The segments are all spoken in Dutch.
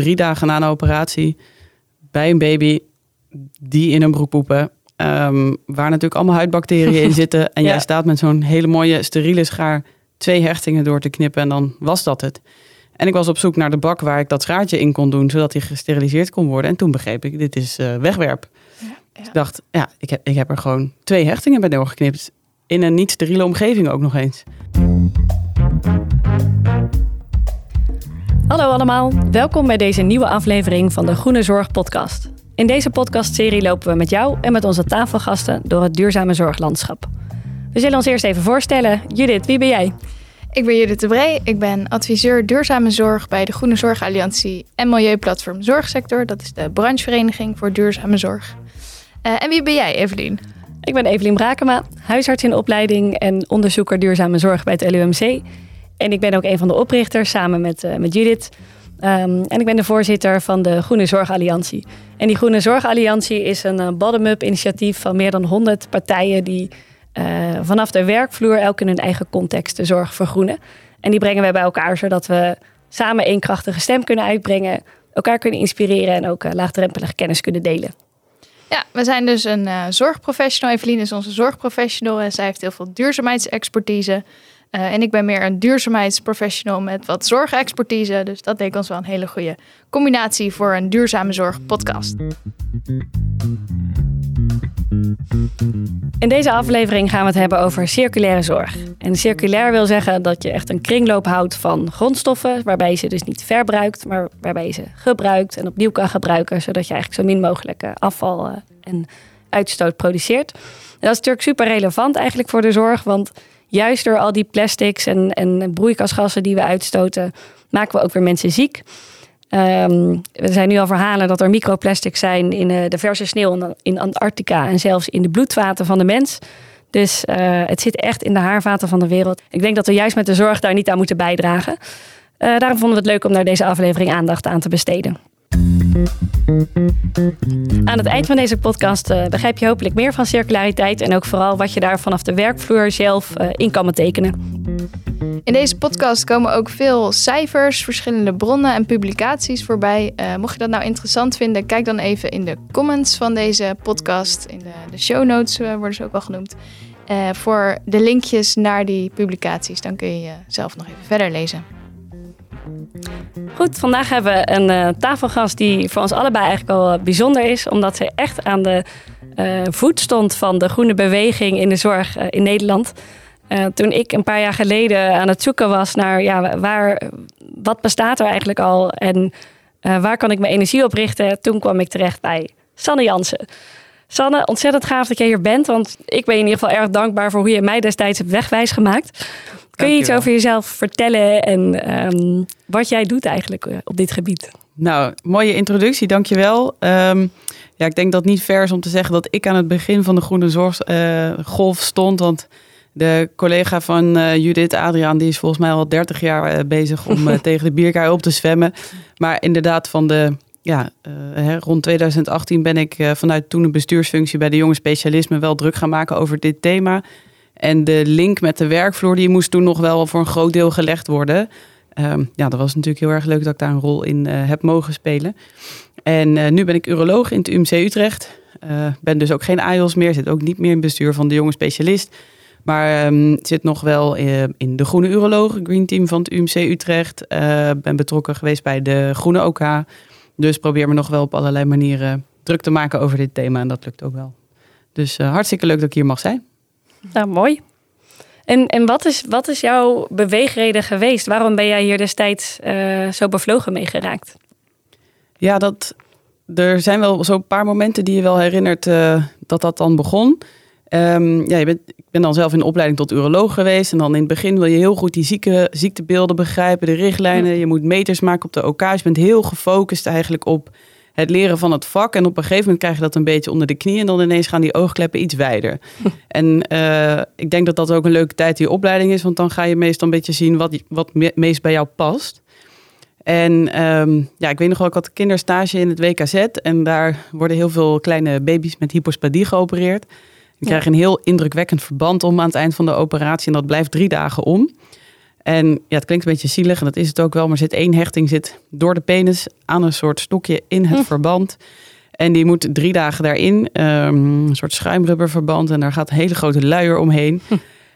drie dagen na een operatie bij een baby die in een broek poepen. ehm, waar natuurlijk allemaal huidbacteriën in zitten. En Ja. jij staat met zo'n hele mooie steriele schaar twee hechtingen door te knippen. En dan was dat het. En ik was op zoek naar de bak waar ik dat schaartje in kon doen, zodat hij gesteriliseerd kon worden. En toen begreep ik, dit is eh, wegwerp. Ja, Dus ik dacht, ja, ik heb, ik heb er gewoon twee hechtingen bij doorgeknipt. In een niet steriele omgeving ook nog eens. Hallo allemaal, welkom bij deze nieuwe aflevering van de Groene Zorg podcast. In deze podcastserie lopen we met jou en met onze tafelgasten door het duurzame zorglandschap. We zullen ons eerst even voorstellen. Judith, wie ben jij? Ik ben Judith de Bree. Ik ben adviseur duurzame zorg bij de Groene Zorgalliantie en Milieuplatform Zorgsector. Dat is de branchevereniging voor duurzame zorg. Eh, en wie ben jij, Evelien? Ik ben Evelien Brakema, huisarts in opleiding en onderzoeker duurzame zorg bij het LUMC. En ik ben ook een van de oprichters samen met, eh, met Judith. Ehm, en ik ben de voorzitter van de Groene Zorgalliantie. En die Groene Zorgalliantie is een eh, bottom-up initiatief van meer dan 100 partijen die eh, vanaf de werkvloer elk in hun eigen context de zorg vergroenen. En die brengen wij bij elkaar zodat we samen één krachtige stem kunnen uitbrengen, elkaar kunnen inspireren en ook laagdrempelige kennis kunnen delen. Ja, we zijn dus een zorgprofessional. Evelien is onze zorgprofessional en zij heeft heel veel duurzaamheidsexpertise. Eh, en ik ben meer een duurzaamheidsprofessional met wat zorgexpertise. Dus dat leek ons wel een hele goede combinatie voor een duurzame zorgpodcast. In deze aflevering gaan we het hebben over circulaire zorg. En circulair wil zeggen dat je echt een kringloop houdt van grondstoffen, waarbij je ze dus niet verbruikt, maar waarbij je ze gebruikt en opnieuw kan gebruiken, zodat je eigenlijk zo min mogelijk eh, afval eh, en uitstoot produceert. Dat is natuurlijk super relevant eigenlijk voor de zorg, want juist door al die plastics en, en broeikasgassen die we uitstoten, maken we ook weer mensen ziek. Ehm, er zijn nu al verhalen dat er microplastics zijn in eh, de verse sneeuw in- Antarctica en zelfs in de bloedvaten van de mens. Dus eh, het zit echt in de haarvaten van de wereld. Ik denk dat we juist met de zorg daar niet aan moeten bijdragen. Eh, daarom vonden we het leuk om naar deze aflevering aandacht aan te besteden. Aan het eind van deze podcast eh, begrijp je hopelijk meer van circulariteit en ook vooral wat je daar vanaf de werkvloer zelf eh, in kan betekenen. In deze podcast komen ook veel cijfers, verschillende bronnen en publicaties voorbij. Eh, mocht je dat nou interessant vinden, kijk dan even in de comments van deze podcast. In de, de show notes worden ze ook wel genoemd. voor de linkjes naar die publicaties. Dan kun je zelf nog even verder lezen. Goed, vandaag hebben we een eh, tafelgast die voor ons allebei eigenlijk al eh, bijzonder is, omdat ze echt aan de eh, voet stond van de groene beweging in de zorg in Nederland. Toen ik een paar jaar geleden aan het zoeken was naar ja, waar, wat bestaat er eigenlijk al en waar kan ik mijn energie op richten, toen kwam ik terecht bij Sanne Jansen. Sanne, ontzettend gaaf dat jij hier bent, want ik ben in ieder geval erg dankbaar voor hoe je mij destijds hebt wegwijs gemaakt. Kun je iets over jezelf vertellen en ehm, wat jij doet eigenlijk eh, op dit gebied? Nou, mooie introductie, dankjewel. Ehm ja, ik denk dat het niet ver is om te zeggen dat ik aan het begin van de groene zorggolf stond. Want de collega van eh, Judith, Adriaan, die is volgens mij al 30 jaar eh, bezig om eh, tegen de bierkaai op te zwemmen. Maar inderdaad, van de, ja, eh, hè, rond 2018 ben ik eh, vanuit toen een bestuursfunctie bij de jonge specialismen wel druk gaan maken over dit thema. En de link met de werkvloer, die moest toen nog wel voor een groot deel gelegd worden. Ehm, ja, dat was natuurlijk heel erg leuk dat ik daar een rol in eh, heb mogen spelen. En eh, nu ben ik uroloog in het UMC Utrecht. Eh, ben dus ook geen AIOS meer, zit ook niet meer in het bestuur van de jonge specialist. Maar ehm, zit nog wel eh, in de Groene Urologen, Green Team van het UMC Utrecht. Ben betrokken geweest bij de Groene OK. Dus probeer me nog wel op allerlei manieren druk te maken over dit thema. En dat lukt ook wel. Dus hartstikke leuk dat ik hier mag zijn. Nou, mooi. En, en wat, is, wat is jouw beweegreden geweest? Waarom ben jij hier destijds eh, zo bevlogen mee geraakt? Ja, dat, er zijn wel zo'n paar momenten die je wel herinnert eh, dat dat dan begon. Ehm, ja, je bent, ik ben dan zelf in de opleiding tot uroloog geweest. En dan in het begin wil je heel goed die zieke, ziektebeelden begrijpen, de richtlijnen. Je moet meters maken op de OK. Je bent heel gefocust eigenlijk op het leren van het vak. En op een gegeven moment krijg je dat een beetje onder de knie. En dan ineens gaan die oogkleppen iets wijder. en eh, ik denk dat dat ook een leuke tijd je opleiding is. Want dan ga je meestal een beetje zien wat, wat me- meest bij jou past. En ehm, ja, ik weet nog wel, ik had kinderstage in het WKZ. En daar worden heel veel kleine baby's met hypospadie geopereerd. Die Ja. krijgen een heel indrukwekkend verband om aan het eind van de operatie. En dat blijft drie dagen om. En ja, het klinkt een beetje zielig en dat is het ook wel, maar zit één hechting zit door de penis aan een soort stokje in het Hm. verband. En die moet drie dagen daarin, ehm, een soort schuimrubberverband. En daar gaat een hele grote luier omheen.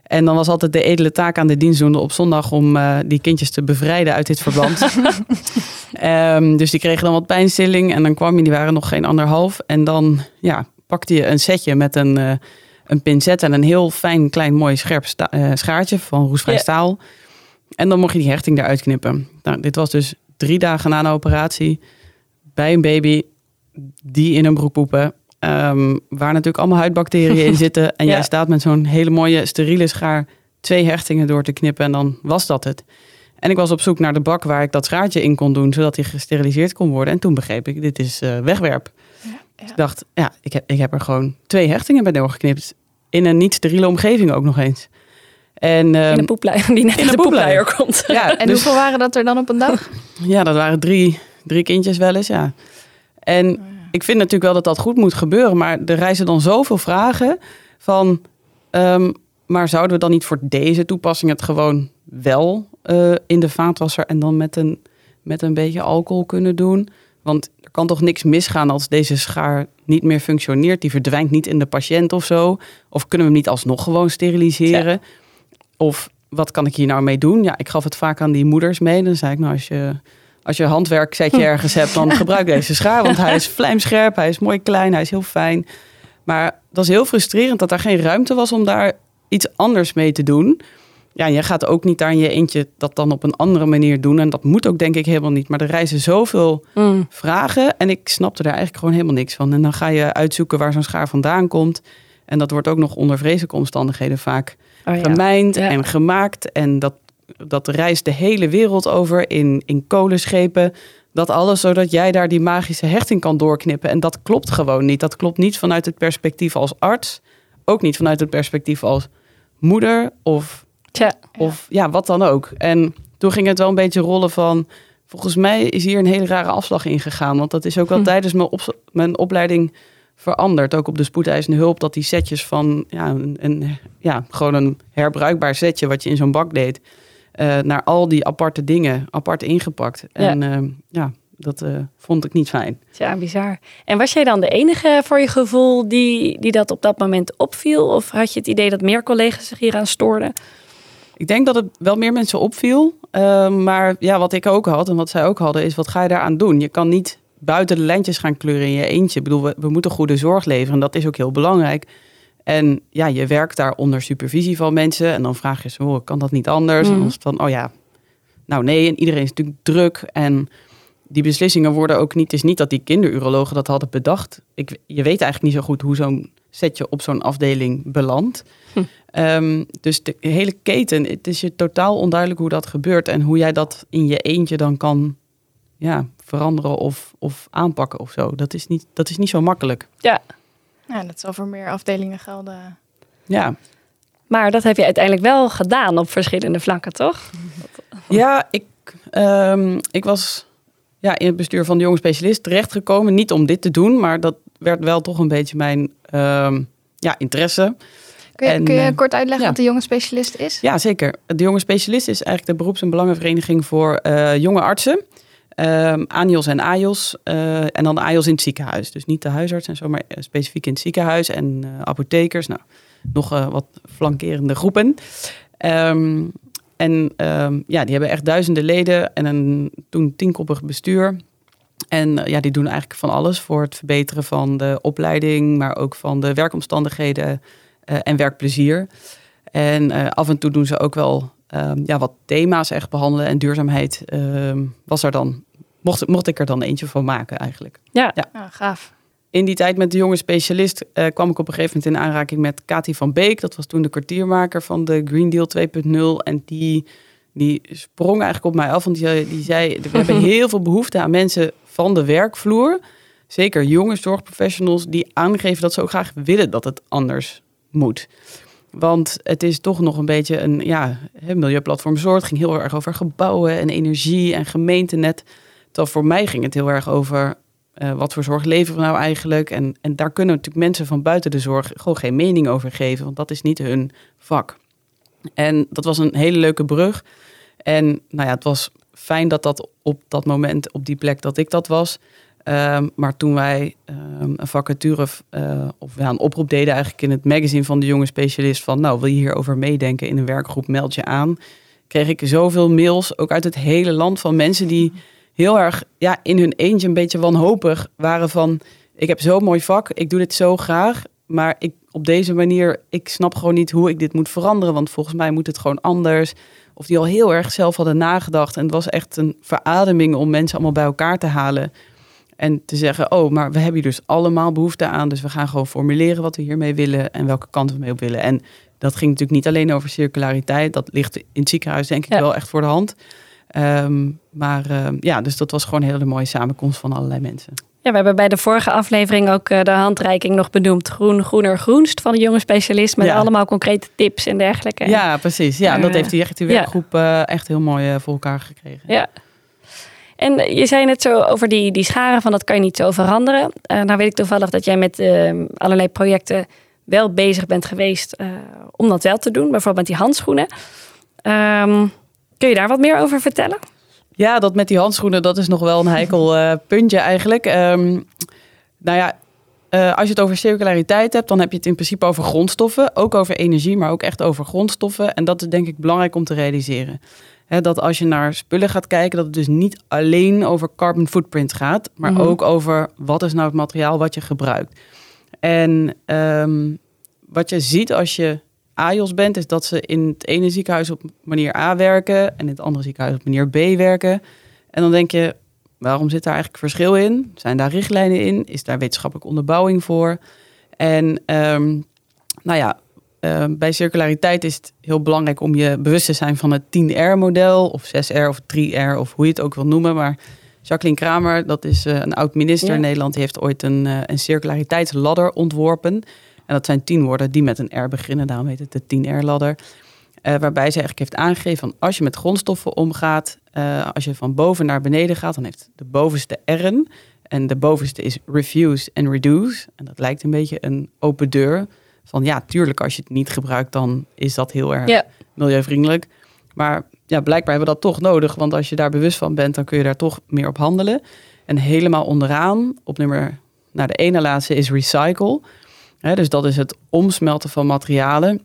En dan was altijd de edele taak aan de dienstdoende op zondag om eh, die kindjes te bevrijden uit dit verband. Ehm, dus die kregen dan wat pijnstilling en dan kwam je, die waren nog geen anderhalf. En dan ja, pakte je een setje met een, eh, een pincet en een heel fijn, klein, mooi scherp eh, schaartje van roestvrij staal. En dan mocht je die hechting eruit knippen. Nou, dit was dus drie dagen na een operatie bij een baby die in een broek poepen. ehm, waar natuurlijk allemaal huidbacteriën in zitten. En Ja. jij staat met zo'n hele mooie steriele schaar twee hechtingen door te knippen. En dan was dat het. En ik was op zoek naar de bak waar ik dat schaartje in kon doen, zodat hij gesteriliseerd kon worden. En toen begreep ik, dit is eh, wegwerp. Ja, Dus ik dacht, ja, ik heb, ik heb er gewoon twee hechtingen bij doorgeknipt. In een niet steriele omgeving ook nog eens. En, in ehm, een poepluier die net in de poepluier komt. ja, En dus- hoeveel waren dat er dan op een dag? ja, dat waren drie, drie kindjes wel eens, ja. En ik vind natuurlijk wel dat dat goed moet gebeuren, maar er reizen dan zoveel vragen van, ehm, maar zouden we dan niet voor deze toepassing het gewoon wel eh, in de vaatwasser en dan met een, met een beetje alcohol kunnen doen? Want er kan toch niks misgaan als deze schaar niet meer functioneert, die verdwijnt niet in de patiënt of zo? Of kunnen we hem niet alsnog gewoon steriliseren? Of wat kan ik hier nou mee doen? Ja, ik gaf het vaak aan die moeders mee. Dan zei ik, nou, als je, als je handwerksetje ergens hebt, dan gebruik deze schaar. Want hij is vlijmscherp, hij is mooi klein, hij is heel fijn. Maar dat is heel frustrerend dat er geen ruimte was om daar iets anders mee te doen. Ja, je gaat ook niet daar in je eentje dat dan op een andere manier doen. En dat moet ook denk ik helemaal niet. Maar er reizen zoveel Mm. vragen en ik snapte daar eigenlijk gewoon helemaal niks van. En dan ga je uitzoeken waar zo'n schaar vandaan komt. En dat wordt ook nog onder vreselijke omstandigheden vaak Oh, ja. gemijnd Ja. en gemaakt. En dat, dat reist de hele wereld over in, in kolenschepen. Dat alles zodat jij daar die magische hechting kan doorknippen. En dat klopt gewoon niet. Dat klopt niet vanuit het perspectief als arts. Ook niet vanuit het perspectief als moeder of, Tja. of ja, wat dan ook. En toen ging het wel een beetje rollen van... Volgens mij is hier een hele rare afslag ingegaan. Want dat is ook wel Hm. tijdens mijn, op, mijn opleiding veranderd. Ook op de spoedeisende hulp. Dat die setjes van ja, een, een, ja, gewoon een herbruikbaar setje... wat je in zo'n bak deed... eh, naar al die aparte dingen apart ingepakt. En ja, ja dat eh, vond ik niet fijn. Ja, bizar. En was jij dan de enige voor je gevoel die, die dat op dat moment opviel? Of had je het idee dat meer collega's zich hieraan stoorden? Ik denk dat het wel meer mensen opviel. Uh, maar ja, wat ik ook had en wat zij ook hadden, is wat ga je daaraan doen? Je kan niet buiten de lijntjes gaan kleuren in je eentje. Ik bedoel, we, we moeten goede zorg leveren. En dat is ook heel belangrijk. En ja, je werkt daar onder supervisie van mensen. En dan vraag je ze, oh, kan dat niet anders? Mm. En dan is het van, oh ja, nou nee. En iedereen is natuurlijk druk. En die beslissingen worden ook niet... Het is niet dat die kinderurologen dat hadden bedacht. Ik, je weet eigenlijk niet zo goed hoe zo'n setje op zo'n afdeling belandt. Hm. Um, dus de hele keten, het is je totaal onduidelijk hoe dat gebeurt... en hoe jij dat in je eentje dan kan ja, veranderen of, of aanpakken of zo. Dat is, niet, dat is niet zo makkelijk. Ja. Ja, dat zal voor meer afdelingen gelden. Ja. Maar dat heb je uiteindelijk wel gedaan op verschillende vlakken, toch? Ja, ik, um, ik was ja, in het bestuur van de jonge specialist terechtgekomen. Niet om dit te doen, maar dat werd wel toch een beetje mijn um, ja, interesse. Kun je, en, kun je kort uitleggen ja. wat de jonge specialist is? Ja, zeker. De jonge specialist is eigenlijk de beroeps- en belangenvereniging voor uh, jonge artsen. Um, ANIOS en AJOS. Uh, en dan AJOS in het ziekenhuis. Dus niet de huisarts en zo, maar specifiek in het ziekenhuis. En uh, apothekers. Nou, nog wat flankerende groepen. Um, en um, ja, die hebben echt duizenden leden en een toen tienkoppig bestuur. En ja, die doen eigenlijk van alles voor het verbeteren van de opleiding, maar ook van de werkomstandigheden en werkplezier. En af en toe doen ze ook wel um, ja, wat thema's echt behandelen. En duurzaamheid um, was er dan, mocht, mocht ik er dan eentje van maken eigenlijk. Ja, ja. ja gaaf. In die tijd met de jonge specialist uh, kwam ik op een gegeven moment in aanraking met Kati van Beek. Dat was toen de kwartiermaker van de Green Deal 2.0. En die, die sprong eigenlijk op mij af. Want die, die zei, we hebben heel veel behoefte aan mensen van de werkvloer. Zeker jonge zorgprofessionals die aangeven dat ze ook graag willen dat het anders moet. Want het is toch nog een beetje een ja, milieuplatform. Het ging heel erg over gebouwen en energie en gemeentenet. Terwijl voor mij ging het heel erg over uh, wat voor zorg leveren we nou eigenlijk? En, en daar kunnen natuurlijk mensen van buiten de zorg gewoon geen mening over geven, want dat is niet hun vak. En dat was een hele leuke brug. En nou ja, het was fijn dat dat op dat moment, op die plek dat ik dat was. Ehm, maar toen wij ehm, een vacature uh, of een oproep deden eigenlijk in het magazine van de jonge specialist van nou wil je hierover meedenken in een werkgroep, meld je aan. Kreeg ik zoveel mails, ook uit het hele land van mensen die heel erg ja, in hun eentje een beetje wanhopig waren van ik heb zo'n mooi vak, ik doe dit zo graag, maar ik op deze manier, ik snap gewoon niet hoe ik dit moet veranderen, want volgens mij moet het gewoon anders. Of die al heel erg zelf hadden nagedacht. En het was echt een verademing om mensen allemaal bij elkaar te halen. En te zeggen, oh, maar we hebben hier dus allemaal behoefte aan. Dus we gaan gewoon formuleren wat we hiermee willen en welke kant we mee op willen. En dat ging natuurlijk niet alleen over circulariteit. Dat ligt in het ziekenhuis denk ik wel echt voor de hand. Ehm, maar ehm, ja, dus dat was gewoon een hele mooie samenkomst van allerlei mensen. Ja, we hebben bij de vorige aflevering ook uh, de handreiking nog benoemd. Groen, groener, groenst van de jonge specialist. Met allemaal concrete tips en dergelijke. Ja, precies. Ja, uh, dat heeft die, echt, die werkgroep uh, echt heel mooi voor elkaar gekregen. Ja. En je zei net zo over die, die scharen van dat kan je niet zo veranderen. nou weet ik toevallig dat jij met ehm, allerlei projecten wel bezig bent geweest om dat wel te doen. Bijvoorbeeld met die handschoenen. Um, kun je daar wat meer over vertellen? Ja, dat met die handschoenen, dat is nog wel een heikel uh, puntje eigenlijk. Um, nou ja, uh, als je het over circulariteit hebt, dan heb je het in principe over grondstoffen. Ook over energie, maar ook echt over grondstoffen. En dat is denk ik belangrijk om te realiseren. He, dat als je naar spullen gaat kijken, dat het dus niet alleen over carbon footprint gaat, maar mm -hmm. ook over wat is nou het materiaal wat je gebruikt. En um, wat je ziet als je AJOS bent, is dat ze in het ene ziekenhuis op manier A werken en in het andere ziekenhuis op manier B werken. En dan denk je, waarom zit daar eigenlijk verschil in? Zijn daar richtlijnen in? Is daar wetenschappelijke onderbouwing voor? En um, nou ja, uh, bij circulariteit is het heel belangrijk om je bewust te zijn van het 10R-model, of 6R of 3R, of hoe je het ook wil noemen. Maar Jacqueline Kramer, dat is uh, een oud minister ja. in Nederland, die heeft ooit een, uh, een circulariteitsladder ontworpen. En dat zijn tien woorden die met een R beginnen, daarom heet het de 10R-ladder. Uh, waarbij ze eigenlijk heeft aangegeven van als je met grondstoffen omgaat, als je van boven naar beneden gaat, dan heeft de bovenste R'en. En de bovenste is refuse en reduce. En dat lijkt een beetje een open deur. Van ja, tuurlijk, als je het niet gebruikt, dan is dat heel erg milieuvriendelijk. Maar ja, blijkbaar hebben we dat toch nodig. Want als je daar bewust van bent, dan kun je daar toch meer op handelen. En helemaal onderaan, op nummer, nou de ene laatste is recycle dus dat is het omsmelten van materialen.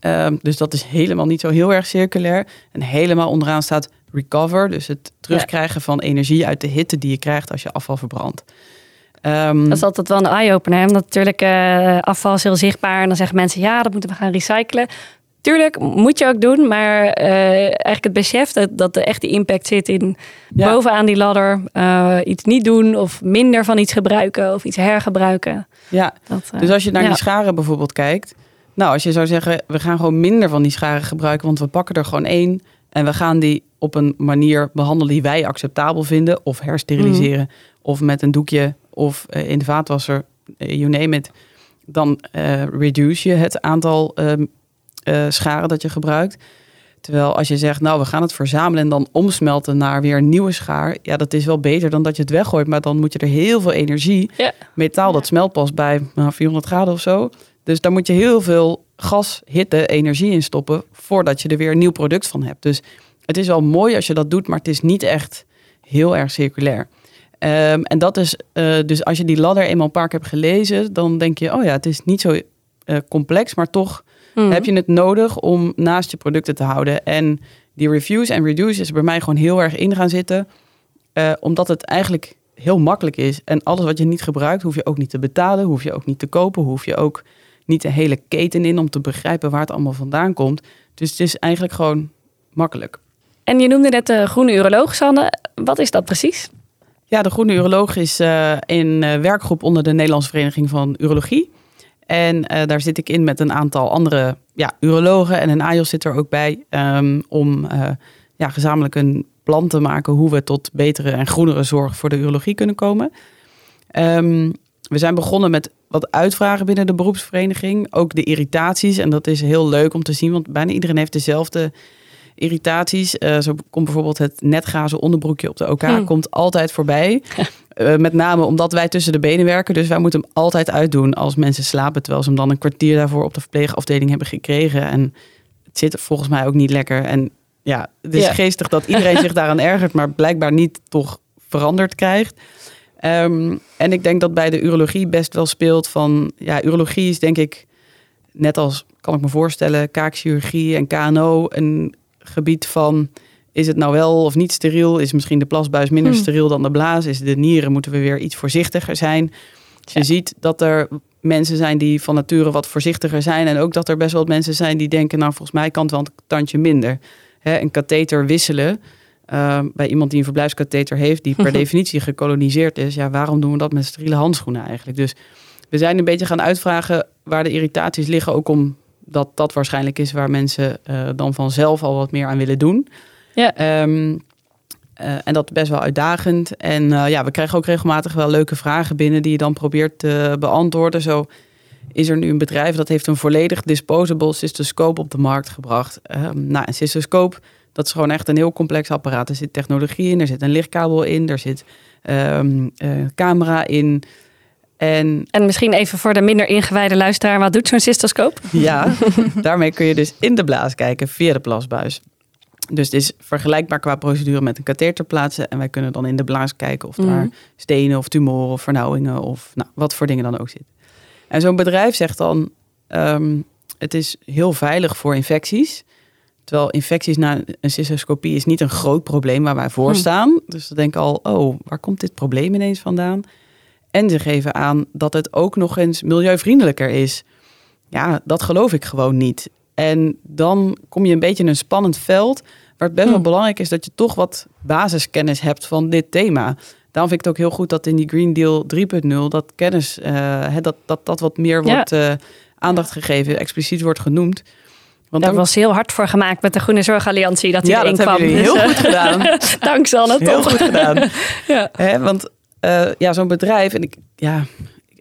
Um, dus dat is helemaal niet zo heel erg circulair. En helemaal onderaan staat recover, dus het terugkrijgen ja. van energie uit de hitte die je krijgt als je afval verbrandt. Um, dat is altijd wel een eye-opener. Omdat natuurlijk uh, afval is heel zichtbaar. En dan zeggen mensen, ja, dat moeten we gaan recyclen. Tuurlijk, moet je ook doen. Maar uh, eigenlijk het besef dat, dat er echt die impact zit in ja. bovenaan die ladder. Uh, iets niet doen of minder van iets gebruiken of iets hergebruiken. Ja, dat, dus als je naar ja. die scharen bijvoorbeeld kijkt. Nou, als je zou zeggen, we gaan gewoon minder van die scharen gebruiken. Want we pakken er gewoon één. En we gaan die op een manier behandelen die wij acceptabel vinden. Of hersteriliseren. Mm. Of met een doekje. Of in de vaatwasser. You name it. Dan reduce je het aantal uh, scharen dat je gebruikt. Terwijl als je zegt, nou, we gaan het verzamelen en dan omsmelten naar weer een nieuwe schaar. Ja, dat is wel beter dan dat je het weggooit. Maar dan moet je er heel veel energie. Ja. Metaal, dat smelt pas bij nou, 400 graden of zo. Dus daar moet je heel veel gas, hitte, energie in stoppen. voordat je er weer een nieuw product van hebt. Dus het is wel mooi als je dat doet, maar het is niet echt heel erg circulair. Um, en dat is, uh, dus als je die ladder eenmaal een paar keer hebt gelezen, dan denk je, oh ja, het is niet zo uh, complex, maar toch mm. heb je het nodig om naast je producten te houden. En die reviews en reduce is bij mij gewoon heel erg in gaan zitten. Uh, omdat het eigenlijk heel makkelijk is. En alles wat je niet gebruikt, hoef je ook niet te betalen, hoef je ook niet te kopen, hoef je ook niet de hele keten in om te begrijpen waar het allemaal vandaan komt. Dus het is eigenlijk gewoon makkelijk. En je noemde net de groene uroloog, Sanne. Wat is dat precies? Ja, de groene uroloog is uh, een uh, werkgroep onder de Nederlandse Vereniging van Urologie. En uh, daar zit ik in met een aantal andere ja, urologen. En een AJOS zit er ook bij um, om ja, gezamenlijk een plan te maken hoe we tot betere en groenere zorg voor de urologie kunnen komen. Um, we zijn begonnen met wat uitvragen binnen de beroepsvereniging. Ook de irritaties. En dat is heel leuk om te zien, want bijna iedereen heeft dezelfde irritaties. Uh, zo komt bijvoorbeeld het netgazen onderbroekje op de OK hmm. komt altijd voorbij. Uh, met name omdat wij tussen de benen werken. Dus wij moeten hem altijd uitdoen als mensen slapen. Terwijl ze hem dan een kwartier daarvoor op de verpleegafdeling hebben gekregen. En het zit volgens mij ook niet lekker. En ja, het is geestig dat iedereen zich daaraan ergert, maar blijkbaar niet toch veranderd krijgt. Ehm, en ik denk dat bij de urologie best wel speelt van, ja, urologie is denk ik, net als, kan ik me voorstellen, kaakchirurgie en KNO, een gebied van, is het nou wel of niet steriel? Is misschien de plasbuis minder Hmm. steriel dan de blaas? Is de nieren, moeten we weer iets voorzichtiger zijn? Dus je Ja. ziet dat er mensen zijn die van nature wat voorzichtiger zijn. En ook dat er best wel wat mensen zijn die denken, nou volgens mij kan het wel een tandje minder. Hè, een katheter wisselen eh, bij iemand die een verblijfskatheter heeft, die per definitie gekoloniseerd is. Ja, waarom doen we dat met steriele handschoenen eigenlijk? Dus we zijn een beetje gaan uitvragen waar de irritaties liggen. Ook omdat dat waarschijnlijk is waar mensen eh, dan vanzelf al wat meer aan willen doen. Ja. Ehm, eh, en dat is best wel uitdagend. En eh, ja, we krijgen ook regelmatig wel leuke vragen binnen die je dan probeert te beantwoorden. Zo is er nu een bedrijf dat heeft een volledig disposable cystoscope op de markt gebracht. Ehm, nou, een cystoscope, dat is gewoon echt een heel complex apparaat. Er zit technologie in, er zit een lichtkabel in, er zit eh, camera in. En En misschien even voor de minder ingewijde luisteraar, wat doet zo'n cystoscoop? ja, daarmee kun je dus in de blaas kijken via de plasbuis. Dus het is vergelijkbaar qua procedure met een katheter plaatsen. En wij kunnen dan in de blaas kijken of daar Mhm. stenen of tumoren of vernauwingen of nou, wat voor dingen dan ook zit. En zo'n bedrijf zegt dan, ehm, het is heel veilig voor infecties. Terwijl infecties na een cystoscopie is niet een groot probleem waar wij voor Hm. staan. Dus dan denk ik al, oh, waar komt dit probleem ineens vandaan? En ze geven aan dat het ook nog eens milieuvriendelijker is. Ja, dat geloof ik gewoon niet. En dan kom je een beetje in een spannend veld... waar het best wel Hm. belangrijk is dat je toch wat basiskennis hebt van dit thema. Daarom vind ik het ook heel goed dat in die Green Deal 3.0... dat kennis, eh, dat, dat dat wat meer Ja. wordt eh, aandacht gegeven, expliciet wordt genoemd. Want Daar was heel hard voor gemaakt met de Groene Zorgalliantie dat hij ja, erin dat kwam. hebben jullie Dus, heel eh, goed gedaan. Dank Sanne, Heel toch? goed gedaan. Ja. Hè, want eh, ja, zo'n bedrijf, en ik, ja,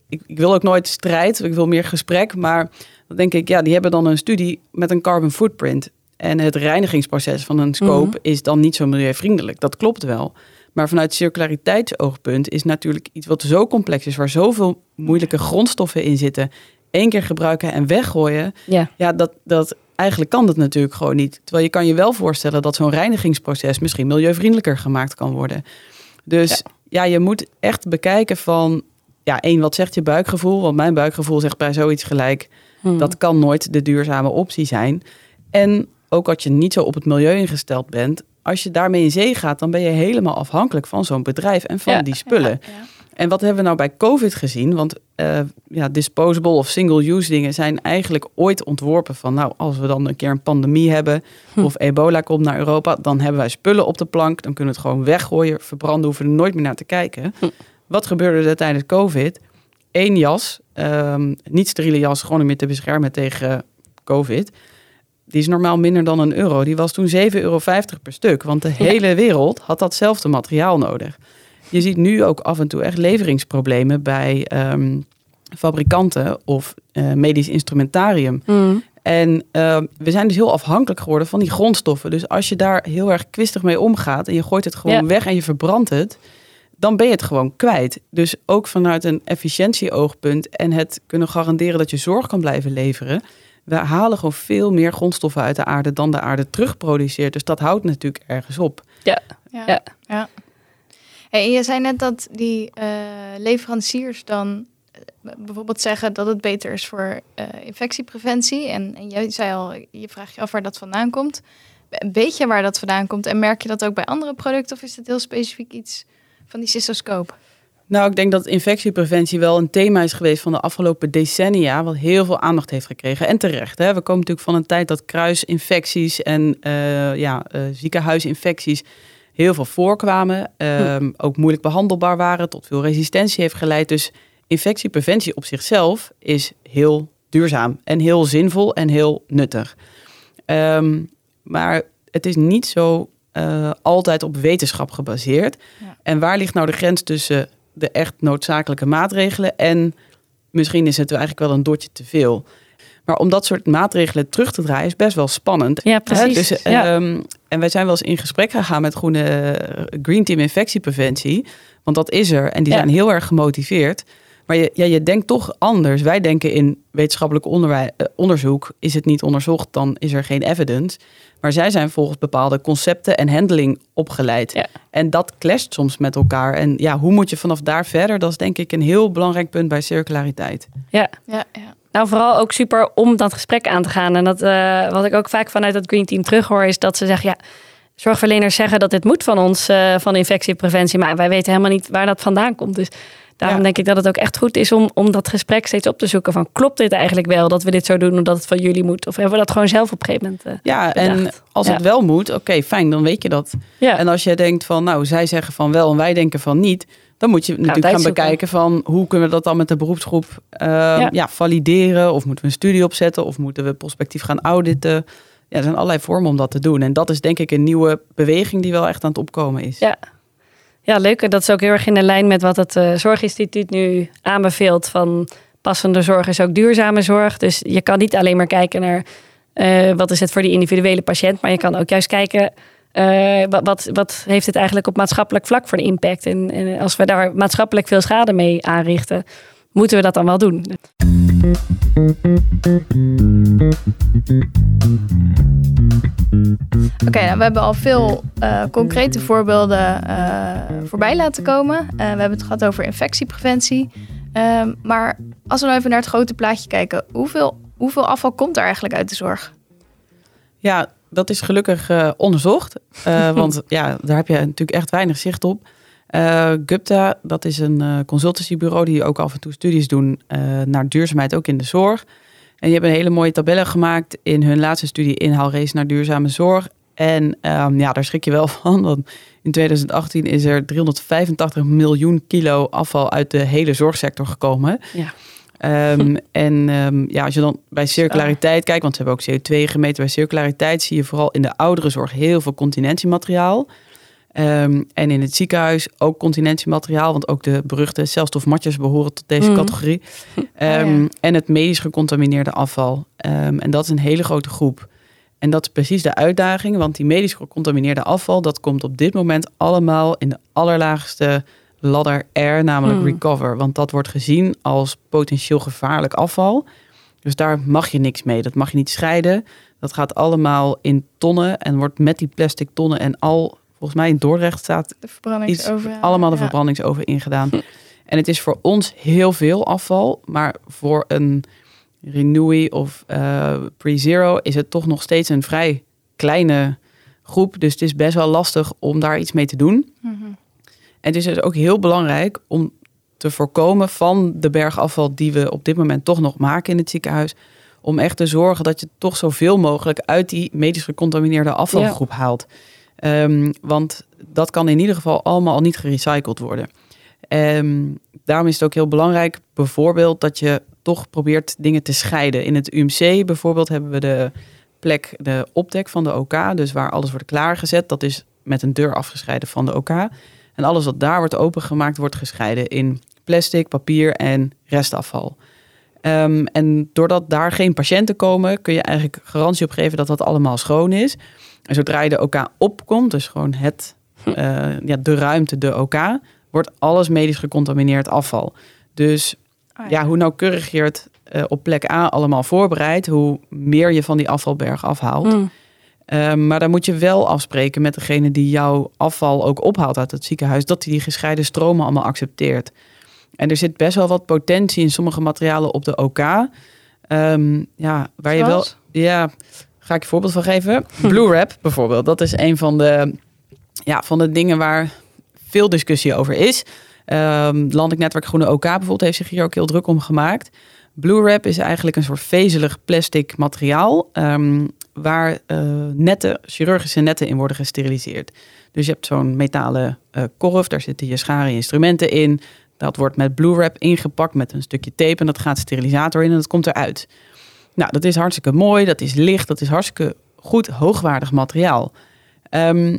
ik, ik wil ook nooit strijd, ik wil meer gesprek, maar dan denk ik, ja, die hebben dan een studie met een carbon footprint. En het reinigingsproces van een scope Mhm. is dan niet zo milieuvriendelijk. Dat klopt wel. Maar vanuit circulariteitsoogpunt is natuurlijk iets wat zo complex is, waar zoveel moeilijke grondstoffen in zitten, één keer gebruiken en weggooien. Ja. Ja, dat, dat, eigenlijk kan dat natuurlijk gewoon niet. Terwijl je kan je wel voorstellen dat zo'n reinigingsproces misschien milieuvriendelijker gemaakt kan worden. Dus ja, je moet echt bekijken van, ja, één, wat zegt je buikgevoel? Want mijn buikgevoel zegt bij zoiets gelijk, Hm. dat kan nooit de duurzame optie zijn. En ook als je niet zo op het milieu ingesteld bent, als je daarmee in zee gaat, dan ben je helemaal afhankelijk van zo'n bedrijf en van Ja. die spullen. Ja, ja. En wat hebben we nou bij COVID gezien? Want eh, ja, disposable of single-use dingen zijn eigenlijk ooit ontworpen van, nou, als we dan een keer een pandemie hebben Hm. of ebola komt naar Europa, dan hebben wij spullen op de plank, dan kunnen we het gewoon weggooien, verbranden, hoeven we er nooit meer naar te kijken. Hm. Wat gebeurde er tijdens COVID? Eén jas, ehm, niet steriele jas, gewoon om je te beschermen tegen COVID. Die is normaal minder dan een euro. Die was toen 7,50 euro per stuk. Want de hele wereld had datzelfde materiaal nodig. Je ziet nu ook af en toe echt leveringsproblemen bij ehm, fabrikanten of eh, medisch instrumentarium. Hm. En ehm, we zijn dus heel afhankelijk geworden van die grondstoffen. Dus als je daar heel erg kwistig mee omgaat en je gooit het gewoon Ja. weg en je verbrandt het, dan ben je het gewoon kwijt. Dus ook vanuit een efficiëntieoogpunt en het kunnen garanderen dat je zorg kan blijven leveren. We halen gewoon veel meer grondstoffen uit de aarde dan de aarde terugproduceert. Dus dat houdt natuurlijk ergens op. Ja. Ja. ja. En je zei net dat die eh, leveranciers dan eh, bijvoorbeeld zeggen dat het beter is voor eh, infectiepreventie. En, en jij zei al, je vraagt je af waar dat vandaan komt. Weet je waar dat vandaan komt? En merk je dat ook bij andere producten? Of is het heel specifiek iets van die cystoscoop? Nou, ik denk dat infectiepreventie wel een thema is geweest van de afgelopen decennia, wat heel veel aandacht heeft gekregen. En terecht. Hè? We komen natuurlijk van een tijd dat kruisinfecties en ja, ziekenhuisinfecties heel veel voorkwamen. Ehm, Ook moeilijk behandelbaar waren, tot veel resistentie heeft geleid. Dus infectiepreventie op zichzelf is heel duurzaam en heel zinvol en heel nuttig. Ehm, maar het is niet zo eh, altijd op wetenschap gebaseerd. Ja. En waar ligt nou de grens tussen de echt noodzakelijke maatregelen en misschien is het eigenlijk wel een dotje te veel. Maar om dat soort maatregelen terug te draaien is best wel spannend. Ja, precies. Dus, Ja. ehm, en wij zijn wel eens in gesprek gegaan met Groene eh, Green Team Infectiepreventie. Want dat is er en die Ja. zijn heel erg gemotiveerd. Maar je, ja, je denkt toch anders. Wij denken in wetenschappelijk eh, onderzoek, is het niet onderzocht, dan is er geen evidence. Maar zij zijn volgens bepaalde concepten en handling opgeleid. Ja. En dat clasht soms met elkaar. En ja, hoe moet je vanaf daar verder? Dat is denk ik een heel belangrijk punt bij circulariteit. Ja. Ja, ja. Nou, vooral ook super om dat gesprek aan te gaan. En dat, eh, wat ik ook vaak vanuit het Green Team terughoor, is dat ze zeggen: ja, zorgverleners zeggen dat dit moet van ons, eh, van infectiepreventie. Maar wij weten helemaal niet waar dat vandaan komt. Dus daarom Ja. denk ik dat het ook echt goed is om, om dat gesprek steeds op te zoeken. Van klopt dit eigenlijk wel dat we dit zo doen omdat het van jullie moet? Of hebben we dat gewoon zelf op een gegeven moment? eh, Ja, en als Ja. het wel moet, oké, fijn, dan weet je dat. ja. En als je denkt van, nou, zij zeggen van wel en wij denken van niet, dan moet je natuurlijk gaan bekijken van hoe kunnen we dat dan met de beroepsgroep eh, ja. valideren? Of moeten we een studie opzetten? Of moeten we prospectief gaan auditen? Ja, er zijn allerlei vormen om dat te doen. En dat is denk ik een nieuwe beweging die wel echt aan het opkomen is. Ja. Ja, leuk. Dat is ook heel erg in de lijn met wat het eh, Zorginstituut nu aanbeveelt. Van passende zorg is ook duurzame zorg. Dus je kan niet alleen maar kijken naar eh, wat is het voor die individuele patiënt. Maar je kan ook juist kijken eh, wat, wat, wat heeft het eigenlijk op maatschappelijk vlak voor een impact. En, en als we daar maatschappelijk veel schade mee aanrichten, moeten we dat dan wel doen. Oké, nou, we hebben al veel eh, concrete voorbeelden eh, voorbij laten komen. Eh, we hebben het gehad over infectiepreventie. Ehm, maar als we nou even naar het grote plaatje kijken, hoeveel, hoeveel afval komt er eigenlijk uit de zorg? Ja, dat is gelukkig eh, onderzocht. Eh, want ja, daar heb je natuurlijk echt weinig zicht op. Eh, Gupta, dat is een consultancybureau die ook af en toe studies doen naar duurzaamheid, ook in de zorg. En die hebben een hele mooie tabellen gemaakt in hun laatste studie Inhaalrace naar duurzame zorg. En ehm, ja, daar schrik je wel van, want in 2018 is er 385 miljoen kilo afval uit de hele zorgsector gekomen. Ja. Ehm, en ehm, ja, als je dan bij circulariteit kijkt, want ze hebben ook CO2 gemeten bij circulariteit, zie je vooral in de ouderenzorg heel veel continentiemateriaal. Ehm, en in het ziekenhuis ook continentiemateriaal, want ook de beruchte celstofmatjes behoren tot deze Mhm. categorie. Ehm, En het medisch gecontamineerde afval. En dat is een hele grote groep. En dat is precies de uitdaging, want die medisch gecontamineerde afval, dat komt op dit moment allemaal in de allerlaagste ladder R, namelijk Hmm. recover. Want dat wordt gezien als potentieel gevaarlijk afval. Dus daar mag je niks mee. Dat mag je niet scheiden. Dat gaat allemaal in tonnen en wordt met die plastic tonnen en al, volgens mij in Dordrecht staat De verbrandingsoven. allemaal de ja. verbrandingsoven ingedaan. En het is voor ons heel veel afval, maar voor een Renewy of eh, Pre-Zero is het toch nog steeds een vrij kleine groep. Dus het is best wel lastig om daar iets mee te doen. Mhm. En het is dus ook heel belangrijk om te voorkomen van de bergafval die we op dit moment toch nog maken in het ziekenhuis. Om echt te zorgen dat je toch zoveel mogelijk uit die medisch gecontamineerde afvalgroep haalt. Ehm, want dat kan in ieder geval allemaal al niet gerecycled worden. Ehm, daarom is het ook heel belangrijk, bijvoorbeeld, dat je toch probeert dingen te scheiden. In het UMC bijvoorbeeld hebben we de plek, de opdek van de OK, dus waar alles wordt klaargezet. Dat is met een deur afgescheiden van de OK. En alles wat daar wordt opengemaakt, wordt gescheiden in plastic, papier en restafval. Ehm, en doordat daar geen patiënten komen, kun je eigenlijk garantie op geven dat dat allemaal schoon is. En zodra je de OK opkomt, dus gewoon het, eh, ja, de ruimte, de OK, wordt alles medisch gecontamineerd afval. Dus Ah, ja, hoe nauwkeurig je het eh, op plek A allemaal voorbereidt, hoe meer je van die afvalberg afhaalt. Mm. Ehm, maar dan moet je wel afspreken met degene die jouw afval ook ophaalt uit het ziekenhuis, dat hij die gescheiden stromen allemaal accepteert. En er zit best wel wat potentie in sommige materialen op de OK. Ehm, ja, waar je wel. Ja, ga ik je voorbeeld van geven. Blue Wrap bijvoorbeeld. Dat is een van de, ja, van de dingen waar veel discussie over is. Ehm Landelijk Netwerk Groene OK bijvoorbeeld heeft zich hier ook heel druk om gemaakt. Blue Wrap is eigenlijk een soort vezelig plastic materiaal waar eh, netten, chirurgische netten in worden gesteriliseerd. Dus je hebt zo'n metalen eh, korf, daar zitten je scharen instrumenten in. Dat wordt met Blue Wrap ingepakt met een stukje tape en dat gaat sterilisator in en dat komt eruit. Nou, dat is hartstikke mooi, dat is licht, dat is hartstikke goed, hoogwaardig materiaal. Ehm,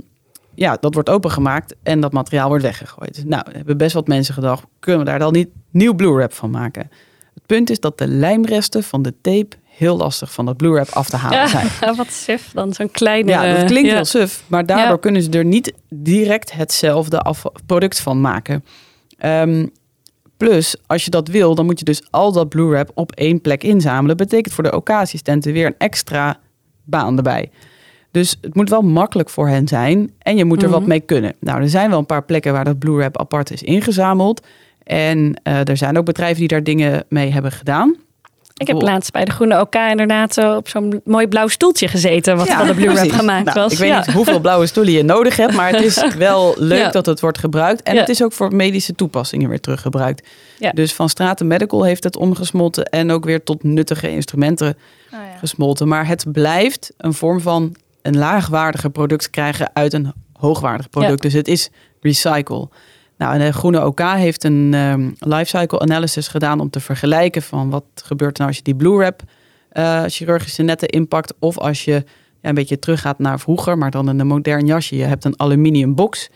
ja, dat wordt opengemaakt en dat materiaal wordt weggegooid. Nou, hebben best wat mensen gedacht, kunnen we daar dan niet nieuw Blue Wrap van maken? Het punt is dat de lijmresten van de tape heel lastig van dat Blue Wrap af te halen zijn. Ja, wat suf dan, zo'n kleine... Ja, dat klinkt ja. heel suf, maar daardoor Ja. kunnen ze er niet direct hetzelfde product van maken. Ehm, Plus, als je dat wil, dan moet je dus al dat Blue Wrap op één plek inzamelen. Betekent voor de OK-assistenten weer een extra baan erbij. Dus het moet wel makkelijk voor hen zijn en je moet er wat Mhm. mee kunnen. Nou, er zijn wel een paar plekken waar dat Blue Wrap apart is ingezameld. En eh, er zijn ook bedrijven die daar dingen mee hebben gedaan. Ik heb laatst bij de Groene OK inderdaad zo op zo'n mooi blauw stoeltje gezeten. Wat Ja, van de Blue Wrap gemaakt Nou, was. Ik weet Ja. niet hoeveel blauwe stoelen je nodig hebt, maar het is wel leuk Ja. dat het wordt gebruikt. En Ja. het is ook voor medische toepassingen weer teruggebruikt. Ja. Dus van Straten Medical heeft het omgesmolten en ook weer tot nuttige instrumenten Oh, ja. gesmolten. Maar het blijft een vorm van een laagwaardiger product krijgen uit een hoogwaardig product. Dus het is recycle. Nou, en de Groene OK heeft een ehm lifecycle analysis gedaan om te vergelijken van wat gebeurt er nou als je die Blue Wrap eh, chirurgische netten inpakt of als je ja, een beetje teruggaat naar vroeger, maar dan in een modern jasje. Je hebt een aluminium box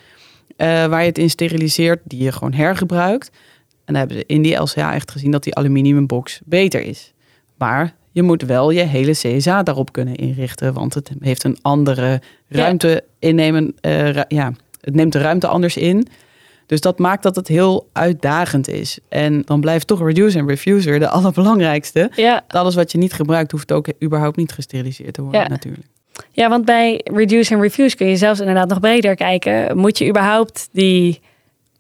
eh, waar je het in steriliseert, die je gewoon hergebruikt. En dan hebben ze in die LCA echt gezien dat die aluminium box beter is. Maar je moet wel je hele CSA daarop kunnen inrichten, want het heeft een andere ruimte innemen. eh, ru- ja, het neemt de ruimte anders in. Dus dat maakt dat het heel uitdagend is. En dan blijft toch reduce en refuse weer de allerbelangrijkste. Ja, Alles wat je niet gebruikt, hoeft ook überhaupt niet gesteriliseerd te worden Ja. natuurlijk. ja, want bij Reduce en Refuse kun je zelfs inderdaad nog breder kijken. Moet je überhaupt die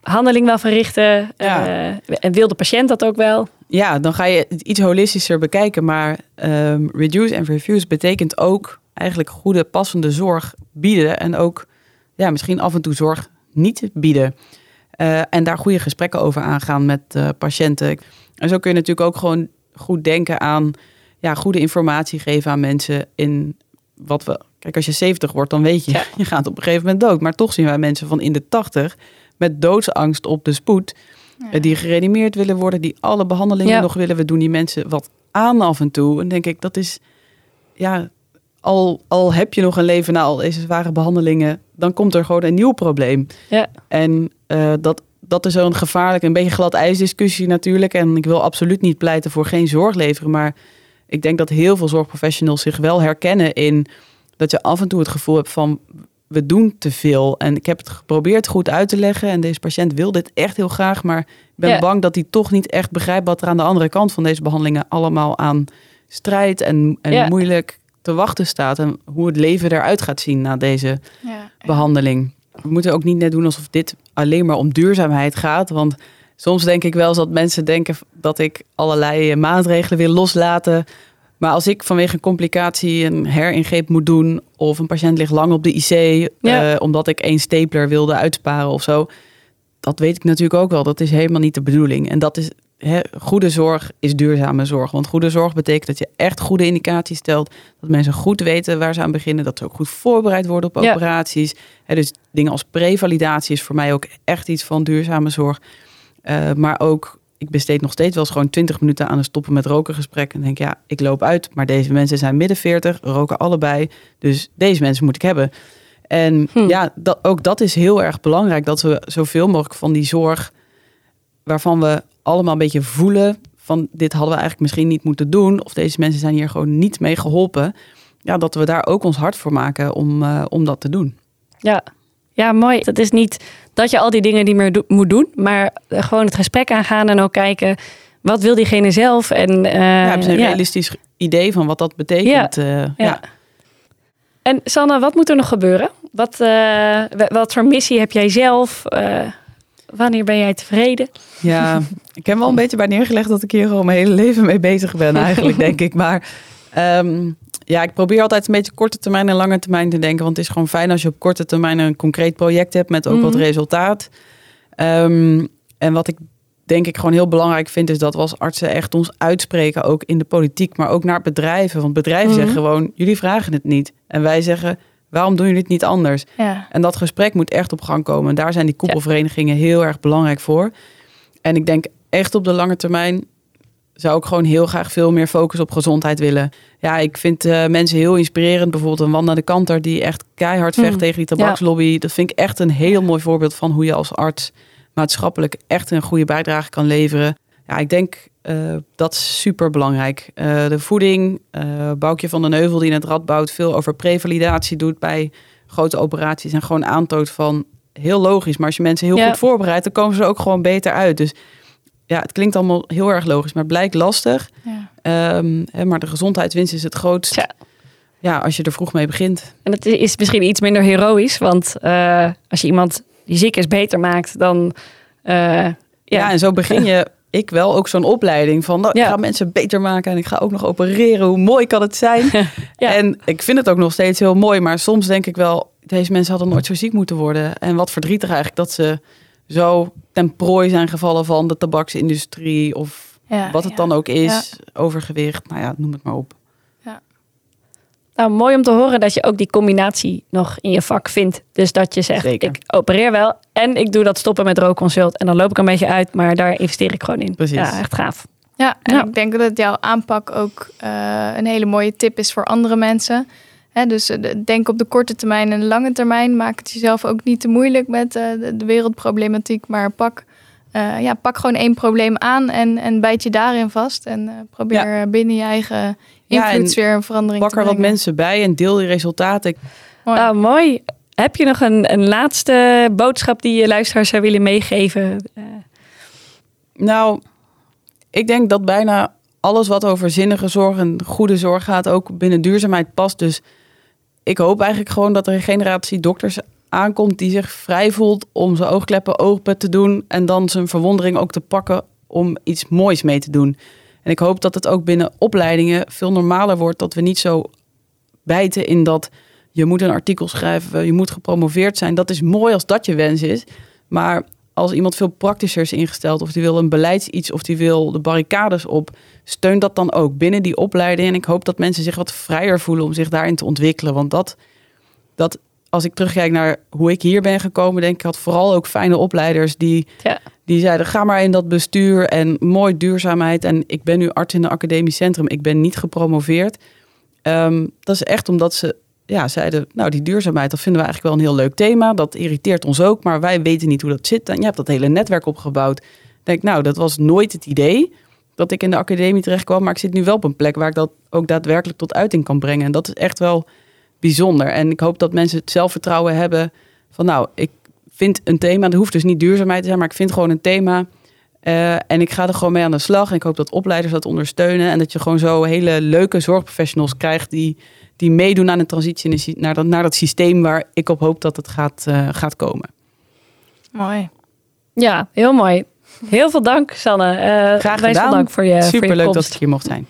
handeling wel verrichten? Ja. Eh, en wil de patiënt dat ook wel? Ja, dan ga je het iets holistischer bekijken. Maar ehm, reduce en refuse betekent ook eigenlijk goede, passende zorg bieden. En ook ja, misschien af en toe zorg niet bieden. Eh, en daar goede gesprekken over aangaan met eh, patiënten. En zo kun je natuurlijk ook gewoon goed denken aan ja, goede informatie geven aan mensen in wat we. Kijk, als je 70 wordt, dan weet je, Ja. je gaat op een gegeven moment dood. Maar toch zien wij mensen van in de 80 met doodsangst op de spoed. Ja. eh, Die gereanimeerd willen worden, die alle behandelingen Ja. nog willen. We doen die mensen wat aan af en toe. En denk ik, dat is, ja, al, al heb je nog een leven na al deze zware behandelingen, dan komt er gewoon een nieuw probleem. Ja. En eh, dat, dat is zo'n gevaarlijk, een beetje glad ijsdiscussie natuurlijk. En ik wil absoluut niet pleiten voor geen zorg leveren. Maar ik denk dat heel veel zorgprofessionals zich wel herkennen in dat je af en toe het gevoel hebt van we doen te veel. En ik heb het geprobeerd goed uit te leggen. En deze patiënt wil dit echt heel graag. Maar ik ben Ja. bang dat hij toch niet echt begrijpt wat er aan de andere kant van deze behandelingen allemaal aan strijd en, en Ja. moeilijk te wachten staat. En hoe het leven eruit gaat zien na deze Ja. behandeling. We moeten ook niet net doen alsof dit alleen maar om duurzaamheid gaat. Want soms denk ik wel eens dat mensen denken dat ik allerlei eh, maatregelen wil loslaten. Maar als ik vanwege een complicatie een heringreep moet doen... of een patiënt ligt lang op de IC... Ja. eh, omdat ik één stapler wilde uitsparen of zo... dat weet ik natuurlijk ook wel. Dat is helemaal niet de bedoeling. En dat is... goede zorg is duurzame zorg. Want goede zorg betekent dat je echt goede indicaties stelt. Dat mensen goed weten waar ze aan beginnen. Dat ze ook goed voorbereid worden op Ja. operaties. Dus dingen als prevalidatie is voor mij ook echt iets van duurzame zorg. Eh, maar ook, ik besteed nog steeds wel eens gewoon 20 minuten aan een stoppen met roken gesprek. En denk, ja, ik loop uit. Maar deze mensen zijn midden 40, roken allebei. Dus deze mensen moet ik hebben. En Hm. ja, dat, ook dat is heel erg belangrijk. Dat we zoveel mogelijk van die zorg, waarvan we allemaal een beetje voelen van dit hadden we eigenlijk misschien niet moeten doen. Of deze mensen zijn hier gewoon niet mee geholpen. Ja, dat we daar ook ons hart voor maken om, eh, om dat te doen. Ja. ja, mooi. Het is niet dat je al die dingen niet meer do- moet doen, maar eh, gewoon het gesprek aangaan en ook kijken wat wil diegene zelf. En, eh, ja, hebben ze een ja. realistisch idee van wat dat betekent. ja. Ja. En Sanne, wat moet er nog gebeuren? Wat, wa- wat voor missie heb jij zelf? Wanneer ben jij tevreden? Ja, ik heb wel een beetje bij neergelegd dat ik hier gewoon mijn hele leven mee bezig ben eigenlijk, denk ik. Maar ehm, ja, ik probeer altijd een beetje korte termijn en lange termijn te denken. Want het is gewoon fijn als je op korte termijn een concreet project hebt met ook wat Mhm. resultaat. Ehm, en wat ik denk ik gewoon heel belangrijk vind, is dat we als artsen echt ons uitspreken, ook in de politiek, maar ook naar bedrijven. Want bedrijven Mhm. zeggen gewoon, jullie vragen het niet. En wij zeggen, waarom doen jullie het niet anders? Ja. En dat gesprek moet echt op gang komen. En daar zijn die koepelverenigingen heel erg belangrijk voor. En ik denk echt op de lange termijn zou ik gewoon heel graag veel meer focus op gezondheid willen. Ja, ik vind eh, mensen heel inspirerend. Bijvoorbeeld een Wanda de Kanter die echt keihard vecht Mm, tegen die tabakslobby. Dat vind ik echt een heel mooi voorbeeld van hoe je als arts maatschappelijk echt een goede bijdrage kan leveren. Ja, ik denk eh, dat is super belangrijk. de voeding, eh Boukje van den Heuvel die in het Radboud veel over prevalidatie doet bij grote operaties en gewoon aantoont van heel logisch. Maar als je mensen heel Ja. goed voorbereidt, dan komen ze er ook gewoon beter uit. Dus ja, het klinkt allemaal heel erg logisch, maar het blijkt lastig. Ja. Ehm, hè, maar de gezondheidswinst is het grootst. Ja. Ja. als je er vroeg mee begint. En het is misschien iets minder heroïs, want eh, als je iemand die ziek is beter maakt, dan eh, ja. en zo begin je, ik wel, ook zo'n opleiding van, nou, Ja. ik ga mensen beter maken en ik ga ook nog opereren. Hoe mooi kan het zijn? Ja. En ik vind het ook nog steeds heel mooi, maar soms denk ik wel, deze mensen hadden nooit zo ziek moeten worden. En wat verdrietig eigenlijk dat ze zo ten prooi zijn gevallen van de tabaksindustrie of Ja, wat het dan ook is, overgewicht, nou ja, noem het maar op. Nou, mooi om te horen dat je ook die combinatie nog in je vak vindt. Dus dat je zegt, Zeker. ik opereer wel en ik doe dat stoppen met rookconsult. En dan loop ik een beetje uit, maar daar investeer ik gewoon in. Precies. Ja, echt gaaf. Ja, en Ja. ik denk dat jouw aanpak ook eh, een hele mooie tip is voor andere mensen. Hè, dus eh, de- denk op de korte termijn en de lange termijn. Maak het jezelf ook niet te moeilijk met eh, de, de wereldproblematiek. Maar pak, eh, ja, pak gewoon één probleem aan en, en bijt je daarin vast. En eh, probeer binnen je eigen Ja, en invloedssfeer een verandering Pak te er wat brengen. mensen bij en deel die resultaten. Mooi. Nou, mooi. Heb je nog een, een laatste boodschap die je luisteraars zou willen meegeven? Eh, Nou, ik denk dat bijna alles wat over zinnige zorg en goede zorg gaat ook binnen duurzaamheid past. Dus ik hoop eigenlijk gewoon dat er een generatie dokters aankomt die zich vrij voelt om zijn oogkleppen open te doen en dan zijn verwondering ook te pakken om iets moois mee te doen. En ik hoop dat het ook binnen opleidingen veel normaler wordt dat we niet zo bijten in dat je moet een artikel schrijven, je moet gepromoveerd zijn. Dat is mooi als dat je wens is. Maar als iemand veel praktischer is ingesteld, of die wil een beleidsiets, of die wil de barricades op, steun dat dan ook binnen die opleiding. En ik hoop dat mensen zich wat vrijer voelen om zich daarin te ontwikkelen. Want dat, dat als ik terugkijk naar hoe ik hier ben gekomen, denk ik, had vooral ook fijne opleiders die, Ja. die zeiden: ga maar in dat bestuur en mooi duurzaamheid. En ik ben nu arts in een academisch centrum, ik ben niet gepromoveerd. Ehm, dat is echt omdat ze ja, zeiden, nou die duurzaamheid, dat vinden we eigenlijk wel een heel leuk thema. Dat irriteert ons ook, maar wij weten niet hoe dat zit. En je hebt dat hele netwerk opgebouwd. Ik denk, nou, dat was nooit het idee dat ik in de academie terecht kwam. Maar ik zit nu wel op een plek waar ik dat ook daadwerkelijk tot uiting kan brengen. En dat is echt wel bijzonder. En ik hoop dat mensen het zelfvertrouwen hebben van, nou, ik vind een thema, dat hoeft dus niet duurzaamheid te zijn, maar ik vind gewoon een thema. Eh, en ik ga er gewoon mee aan de slag. En ik hoop dat opleiders dat ondersteunen. En dat je gewoon zo hele leuke zorgprofessionals krijgt die, die meedoen aan de transitie de naar dat, naar dat systeem waar ik op hoop dat het gaat, eh, gaat komen. Mooi. Ja, heel mooi. Heel veel dank, Sanne. Eh Graag gedaan. dank voor je, voor je Superleuk dat ik hier mocht zijn.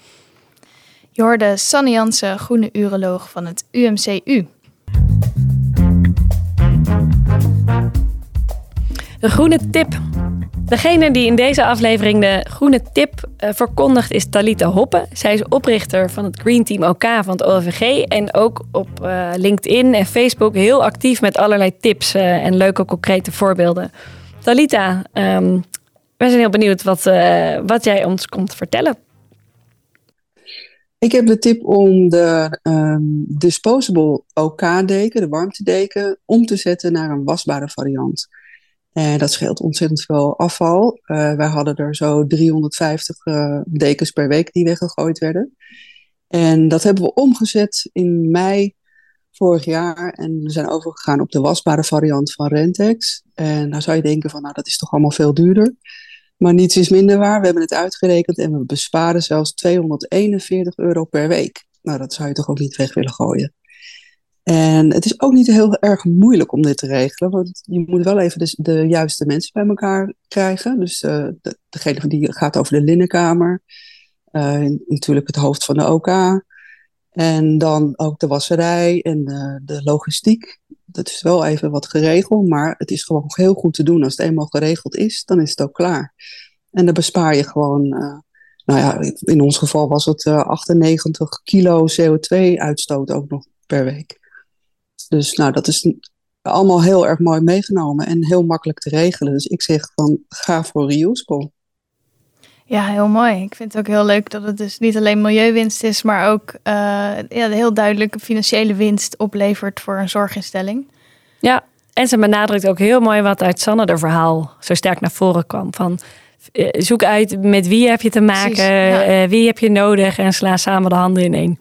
Je hoorde Sanne Jansen, groene uroloog van het UMCU. De groene tip. Degene die in deze aflevering de groene tip eh, verkondigt is Talita Hoppe. Zij is oprichter van het Green Team OK van het OVG. En ook op eh, LinkedIn en Facebook heel actief met allerlei tips eh, en leuke concrete voorbeelden. Talita, ehm, wij zijn heel benieuwd wat, wat jij ons komt vertellen. Ik heb de tip om de ehm, disposable OK-deken, de warmtedeken, om te zetten naar een wasbare variant. En dat scheelt ontzettend veel afval. Eh, wij hadden er zo 350 eh, dekens per week die weggegooid werden. En dat hebben we omgezet in mei vorig jaar. En we zijn overgegaan op de wasbare variant van Rentex. En nou zou je denken van, nou dat is toch allemaal veel duurder. Maar niets is minder waar. We hebben het uitgerekend en we besparen zelfs 241 euro per week. Nou, dat zou je toch ook niet weg willen gooien. En het is ook niet heel erg moeilijk om dit te regelen, want je moet wel even de, juiste mensen bij elkaar krijgen. Dus eh, de, degene die gaat over de linnenkamer, eh, natuurlijk het hoofd van de OK, en dan ook de wasserij en de, de logistiek. Dat is wel even wat geregeld, maar het is gewoon heel goed te doen. Als het eenmaal geregeld is, dan is het ook klaar. En dan bespaar je gewoon, eh, nou ja, in ons geval was het eh, 98 kilo CO2-uitstoot ook nog per week. Dus nou, dat is allemaal heel erg mooi meegenomen en heel makkelijk te regelen. Dus ik zeg van, ga voor reusable. Ja, heel mooi. Ik vind het ook heel leuk dat het dus niet alleen milieuwinst is, maar ook eh, ja, heel duidelijke financiële winst oplevert voor een zorginstelling. Ja, en ze benadrukt ook heel mooi wat uit Sanne de verhaal zo sterk naar voren kwam. Van eh, zoek uit met wie heb je te maken, Precies, ja. eh, wie heb je nodig en sla samen de handen ineen.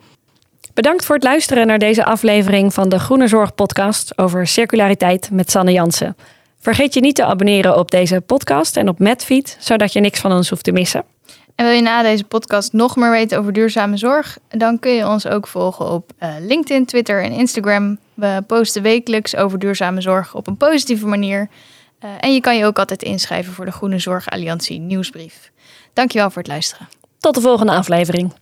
Bedankt voor het luisteren naar deze aflevering van de Groene Zorg podcast over circulariteit met Sanne Jansen. Vergeet je niet te abonneren op deze podcast en op Medfeed, zodat je niks van ons hoeft te missen. En wil je na deze podcast nog meer weten over duurzame zorg? Dan kun je ons ook volgen op uh, LinkedIn, Twitter en Instagram. We posten wekelijks over duurzame zorg op een positieve manier. Uh, en je kan je ook altijd inschrijven voor de Groene Zorg Alliantie nieuwsbrief. Dankjewel voor het luisteren. Tot de volgende aflevering.